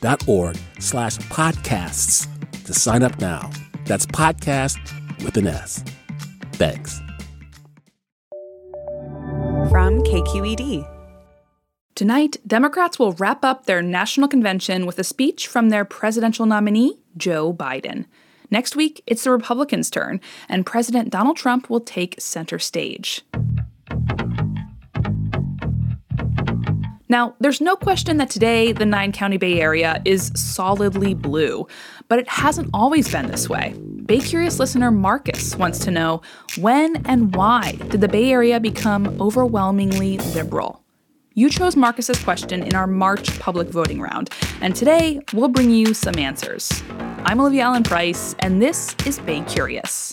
donate.kqed.org slash podcasts to sign up now. That's podcast with an S. Thanks. From KQED. Tonight, Democrats will wrap up their national convention with a speech from their presidential nominee, Joe Biden. Next week, it's the Republicans' turn, and President Donald Trump will take center stage. Now, there's no question that today the nine county Bay Area is solidly blue, but it hasn't always been this way. Bay Curious listener Marcus wants to know when and why did the Bay Area become overwhelmingly liberal? You chose Marcus's question in our March public voting round, and today we'll bring you some answers. I'm Olivia Allen Price, and this is Bay Curious.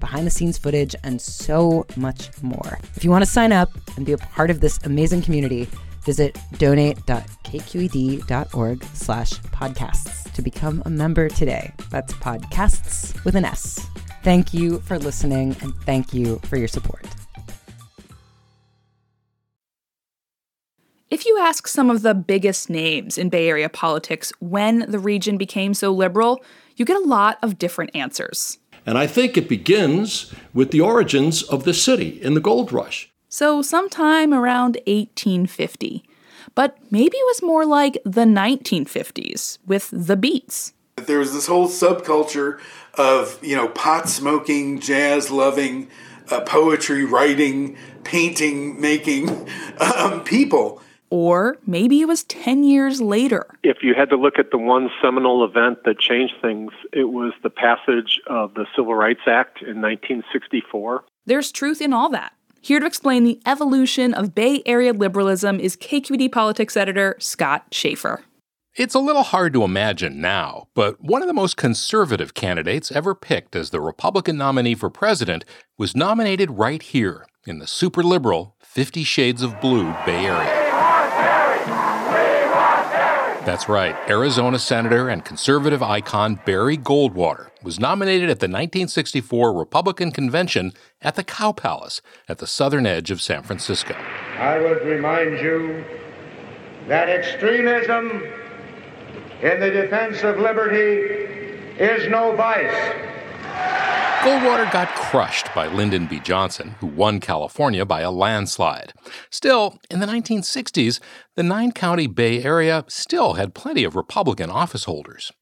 behind the scenes footage, and so much more. If you want to sign up and be a part of this amazing community, visit donate.kqed.org slash podcasts to become a member today. That's podcasts with an S. Thank you for listening and thank you for your support. If you ask some of the biggest names in Bay Area politics when the region became so liberal, you get a lot of different answers. And I think it begins with the origins of the city in the gold rush. So, sometime around 1850. But maybe it was more like the 1950s with the Beats. There was this whole subculture of, you know, pot smoking, jazz loving, uh, poetry writing, painting making um, people. Or maybe it was 10 years later. If you had to look at the one seminal event that changed things, it was the passage of the Civil Rights Act in 1964. There's truth in all that. Here to explain the evolution of Bay Area liberalism is KQED politics editor Scott Shafer. It's a little hard to imagine now, but one of the most conservative candidates ever picked as the Republican nominee for president was nominated right here in the super liberal Fifty Shades of Blue Bay Area. That's right. Arizona Senator and conservative icon Barry Goldwater was nominated at the 1964 Republican Convention at the Cow Palace at the southern edge of San Francisco. I would remind you that extremism in the defense of liberty is no vice. Goldwater got crushed by Lyndon B. Johnson, who won California by a landslide. Still, in the 1960s, the nine county Bay Area still had plenty of Republican office holders.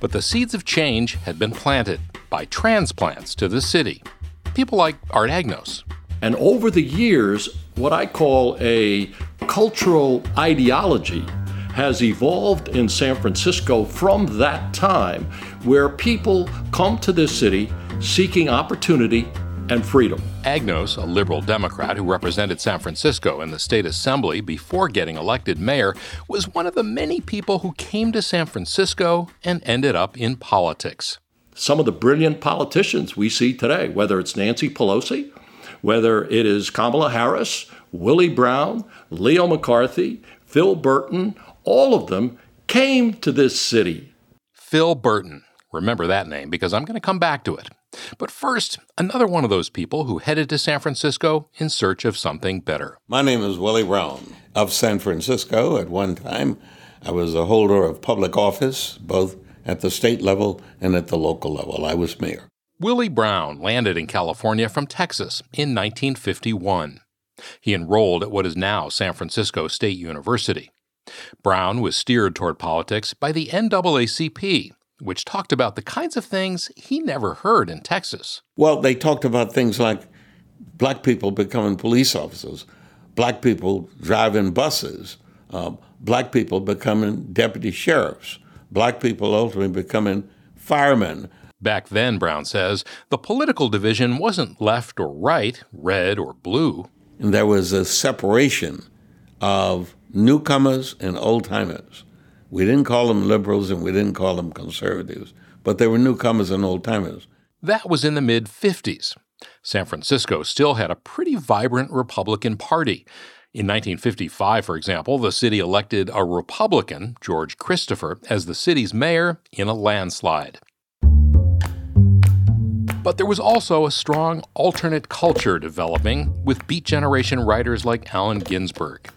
But the seeds of change had been planted by transplants to the city. People like Art Agnos. And over the years, what I call a cultural ideology has evolved in San Francisco from that time, where people come to this city seeking opportunity and freedom. Agnos, a liberal Democrat who represented San Francisco in the state assembly before getting elected mayor, was one of the many people who came to San Francisco and ended up in politics. Some of the brilliant politicians we see today, whether it's Nancy Pelosi, whether it is Kamala Harris, Willie Brown, Leo McCarthy, Phil Burton, all of them came to this city. Phil Burton. Remember that name because I'm going to come back to it. But first, another one of those people who headed to San Francisco in search of something better. My name is Willie Brown of San Francisco. At one time, I was a holder of public office, both at the state level and at the local level. I was mayor. Willie Brown landed in California from Texas in 1951. He enrolled at what is now San Francisco State University. Brown was steered toward politics by the NAACP, which talked about the kinds of things he never heard in Texas. Well, they talked about things like black people becoming police officers, black people driving buses, uh, black people becoming deputy sheriffs, black people ultimately becoming firemen. Back then, Brown says, the political division wasn't left or right, red or blue. And there was a separation of newcomers and old timers. We didn't call them liberals and we didn't call them conservatives, but they were newcomers and old timers. That was in the mid 50s. San Francisco still had a pretty vibrant Republican Party. In 1955, for example, the city elected a Republican, George Christopher, as the city's mayor in a landslide. But there was also a strong alternate culture developing with Beat Generation writers like Allen Ginsberg.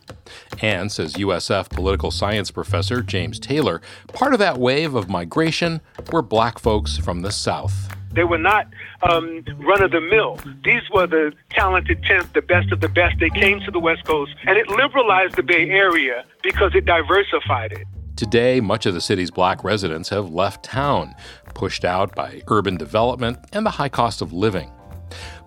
And, says USF political science professor James Taylor, part of that wave of migration were black folks from the South. They were not um, run of the mill. These were the talented 10th, the best of the best. They came to the West Coast, and it liberalized the Bay Area because it diversified it. Today, much of the city's black residents have left town, pushed out by urban development and the high cost of living.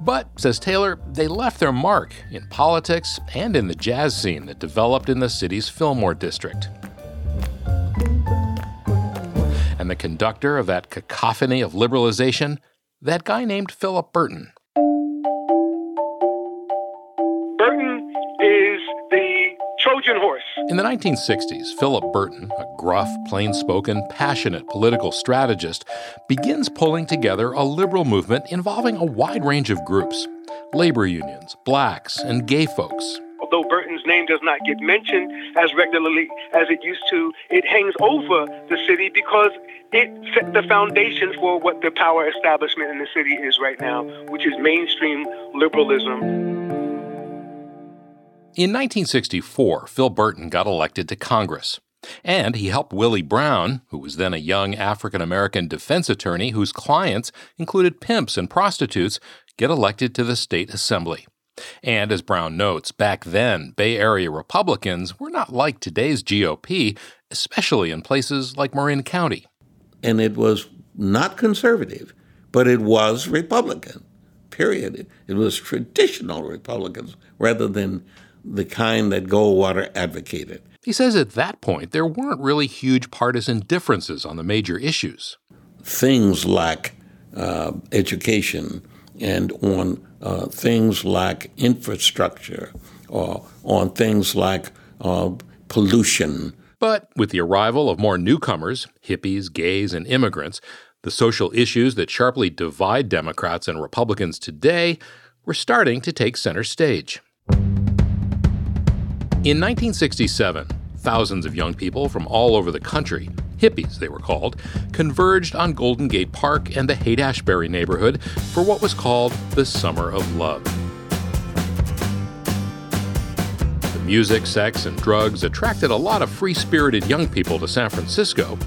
But, says Taylor, they left their mark in politics and in the jazz scene that developed in the city's Fillmore district. And the conductor of that cacophony of liberalization, that guy named Philip Burton. In the 1960s, Philip Burton, a gruff, plain spoken, passionate political strategist, begins pulling together a liberal movement involving a wide range of groups labor unions, blacks, and gay folks. Although Burton's name does not get mentioned as regularly as it used to, it hangs over the city because it set the foundation for what the power establishment in the city is right now, which is mainstream liberalism. In 1964, Phil Burton got elected to Congress. And he helped Willie Brown, who was then a young African American defense attorney whose clients included pimps and prostitutes, get elected to the state assembly. And as Brown notes, back then, Bay Area Republicans were not like today's GOP, especially in places like Marin County. And it was not conservative, but it was Republican, period. It was traditional Republicans rather than the kind that Goldwater advocated. He says at that point there weren't really huge partisan differences on the major issues. Things like uh, education and on uh, things like infrastructure or on things like uh, pollution. But with the arrival of more newcomers, hippies, gays, and immigrants, the social issues that sharply divide Democrats and Republicans today were starting to take center stage. In 1967, thousands of young people from all over the country, hippies they were called, converged on Golden Gate Park and the Haight Ashbury neighborhood for what was called the Summer of Love. The music, sex, and drugs attracted a lot of free spirited young people to San Francisco.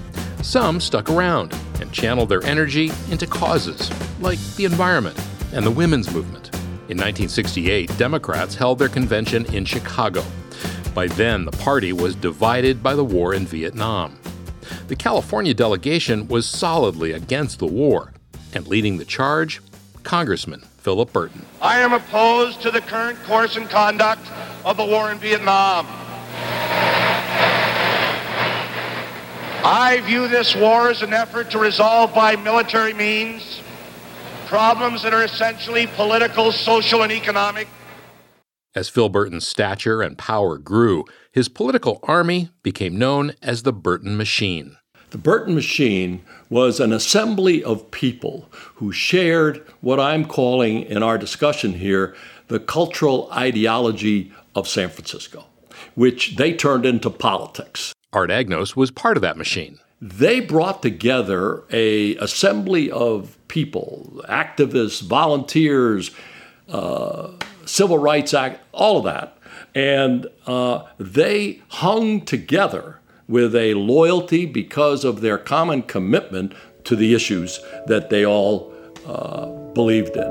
Some stuck around and channeled their energy into causes like the environment and the women's movement. In 1968, Democrats held their convention in Chicago by then, the party was divided by the war in Vietnam. The California delegation was solidly against the war, and leading the charge, Congressman Philip Burton. I am opposed to the current course and conduct of the war in Vietnam. I view this war as an effort to resolve by military means problems that are essentially political, social, and economic. As Phil Burton's stature and power grew, his political army became known as the Burton Machine. The Burton Machine was an assembly of people who shared what I'm calling in our discussion here the cultural ideology of San Francisco, which they turned into politics. Art Agnos was part of that machine. They brought together a assembly of people, activists, volunteers, uh, civil rights act, all of that, and uh, they hung together with a loyalty because of their common commitment to the issues that they all uh, believed in.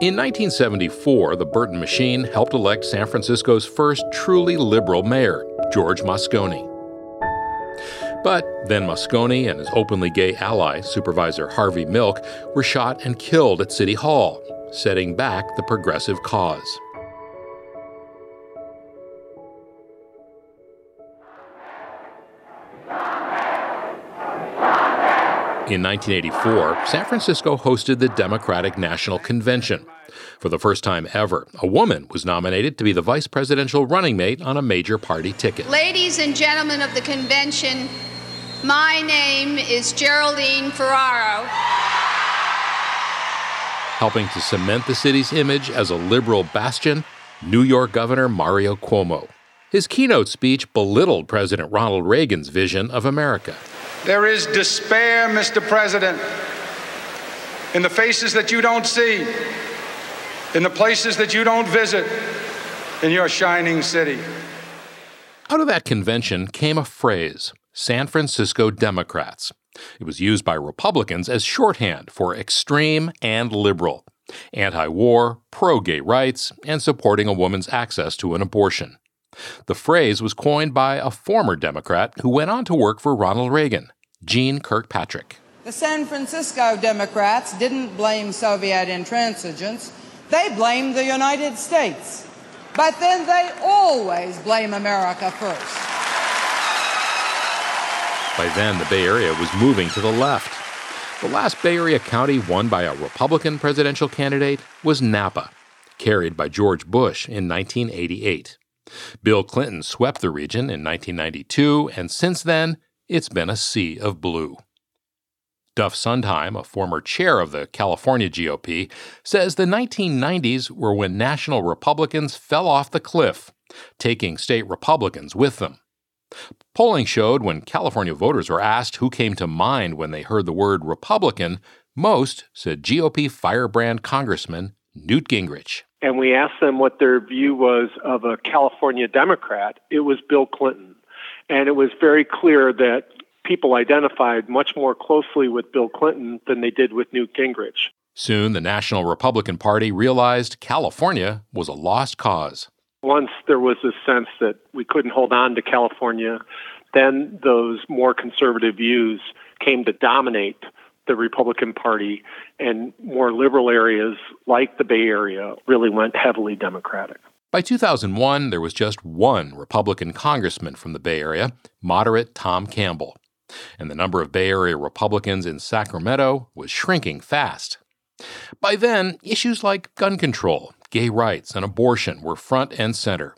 In 1974, the Burton Machine helped elect San Francisco's first truly liberal mayor, George Moscone. But then Moscone and his openly gay ally, Supervisor Harvey Milk, were shot and killed at City Hall, setting back the progressive cause. In 1984, San Francisco hosted the Democratic National Convention. For the first time ever, a woman was nominated to be the vice presidential running mate on a major party ticket. Ladies and gentlemen of the convention, my name is Geraldine Ferraro. Helping to cement the city's image as a liberal bastion, New York Governor Mario Cuomo. His keynote speech belittled President Ronald Reagan's vision of America. There is despair, Mr. President, in the faces that you don't see, in the places that you don't visit, in your shining city. Out of that convention came a phrase San Francisco Democrats. It was used by Republicans as shorthand for extreme and liberal, anti war, pro gay rights, and supporting a woman's access to an abortion. The phrase was coined by a former Democrat who went on to work for Ronald Reagan, Jeane Kirkpatrick. The San Francisco Democrats didn't blame Soviet intransigence, they blamed the United States. But then they always blame America first. By then, the Bay Area was moving to the left. The last Bay Area county won by a Republican presidential candidate was Napa, carried by George Bush in 1988. Bill Clinton swept the region in 1992, and since then, it's been a sea of blue. Duff Sundheim, a former chair of the California GOP, says the 1990s were when national Republicans fell off the cliff, taking state Republicans with them. Polling showed when California voters were asked who came to mind when they heard the word Republican, most said GOP firebrand Congressman Newt Gingrich and we asked them what their view was of a California Democrat, it was Bill Clinton. And it was very clear that people identified much more closely with Bill Clinton than they did with Newt Gingrich. Soon, the National Republican Party realized California was a lost cause. Once there was a sense that we couldn't hold on to California, then those more conservative views came to dominate the Republican Party and more liberal areas like the Bay Area really went heavily Democratic. By 2001, there was just one Republican congressman from the Bay Area, moderate Tom Campbell. And the number of Bay Area Republicans in Sacramento was shrinking fast. By then, issues like gun control, gay rights, and abortion were front and center.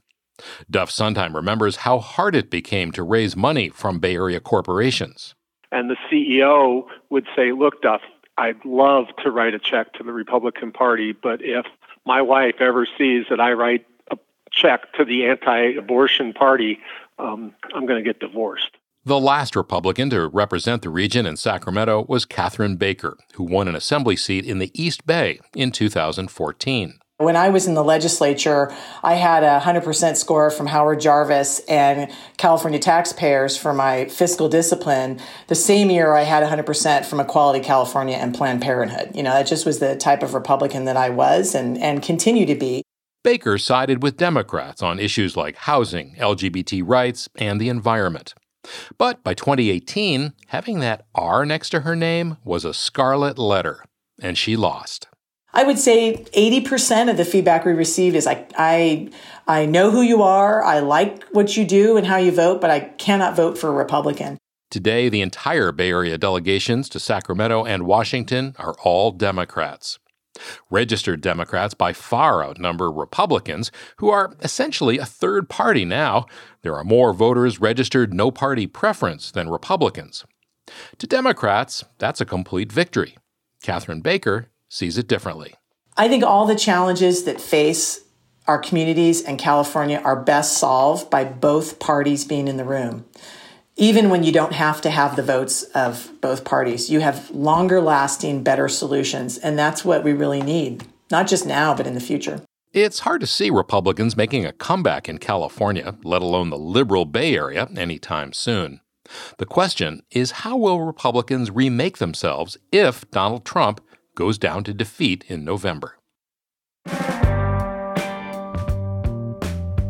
Duff Sundheim remembers how hard it became to raise money from Bay Area corporations. And the CEO would say, Look, Duff, I'd love to write a check to the Republican Party, but if my wife ever sees that I write a check to the anti abortion party, um, I'm going to get divorced. The last Republican to represent the region in Sacramento was Catharine Baker, who won an assembly seat in the East Bay in 2014. When I was in the legislature, I had a 100% score from Howard Jarvis and California taxpayers for my fiscal discipline. The same year, I had 100% from Equality California and Planned Parenthood. You know, that just was the type of Republican that I was and, and continue to be. Baker sided with Democrats on issues like housing, LGBT rights, and the environment. But by 2018, having that R next to her name was a scarlet letter, and she lost. I would say 80% of the feedback we receive is I, I, I know who you are. I like what you do and how you vote, but I cannot vote for a Republican. Today, the entire Bay Area delegations to Sacramento and Washington are all Democrats. Registered Democrats by far outnumber Republicans, who are essentially a third party now. There are more voters registered no party preference than Republicans. To Democrats, that's a complete victory. Catharine Baker sees it differently. I think all the challenges that face our communities and California are best solved by both parties being in the room. Even when you don't have to have the votes of both parties, you have longer lasting, better solutions. And that's what we really need, not just now, but in the future. It's hard to see Republicans making a comeback in California, let alone the liberal Bay Area, anytime soon. The question is how will Republicans remake themselves if Donald Trump goes down to defeat in November?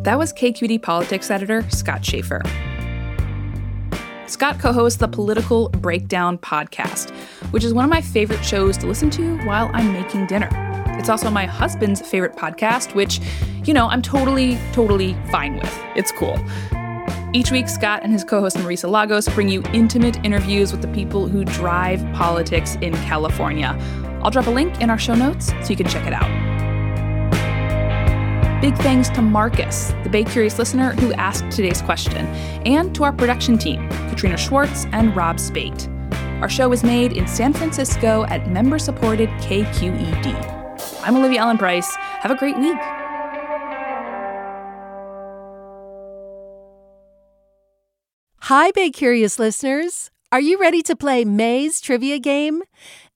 That was KQED politics editor Scott Shafer. Scott co hosts the Political Breakdown podcast, which is one of my favorite shows to listen to while I'm making dinner. It's also my husband's favorite podcast, which, you know, I'm totally, totally fine with. It's cool. Each week, Scott and his co host Marisa Lagos bring you intimate interviews with the people who drive politics in California. I'll drop a link in our show notes so you can check it out. Big thanks to Marcus, the Bay Curious listener who asked today's question, and to our production team, Katrina Schwartz and Rob Speight. Our show is made in San Francisco at member supported KQED. I'm Olivia Allen Price. Have a great week. Hi, Bay Curious listeners. Are you ready to play May's trivia game?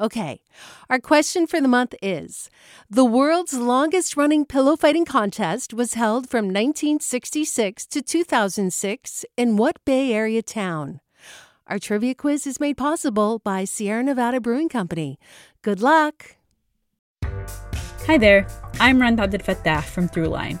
Okay, our question for the month is The world's longest running pillow fighting contest was held from 1966 to 2006 in what Bay Area town? Our trivia quiz is made possible by Sierra Nevada Brewing Company. Good luck! Hi there, I'm Rund Abdelfatah from Throughline.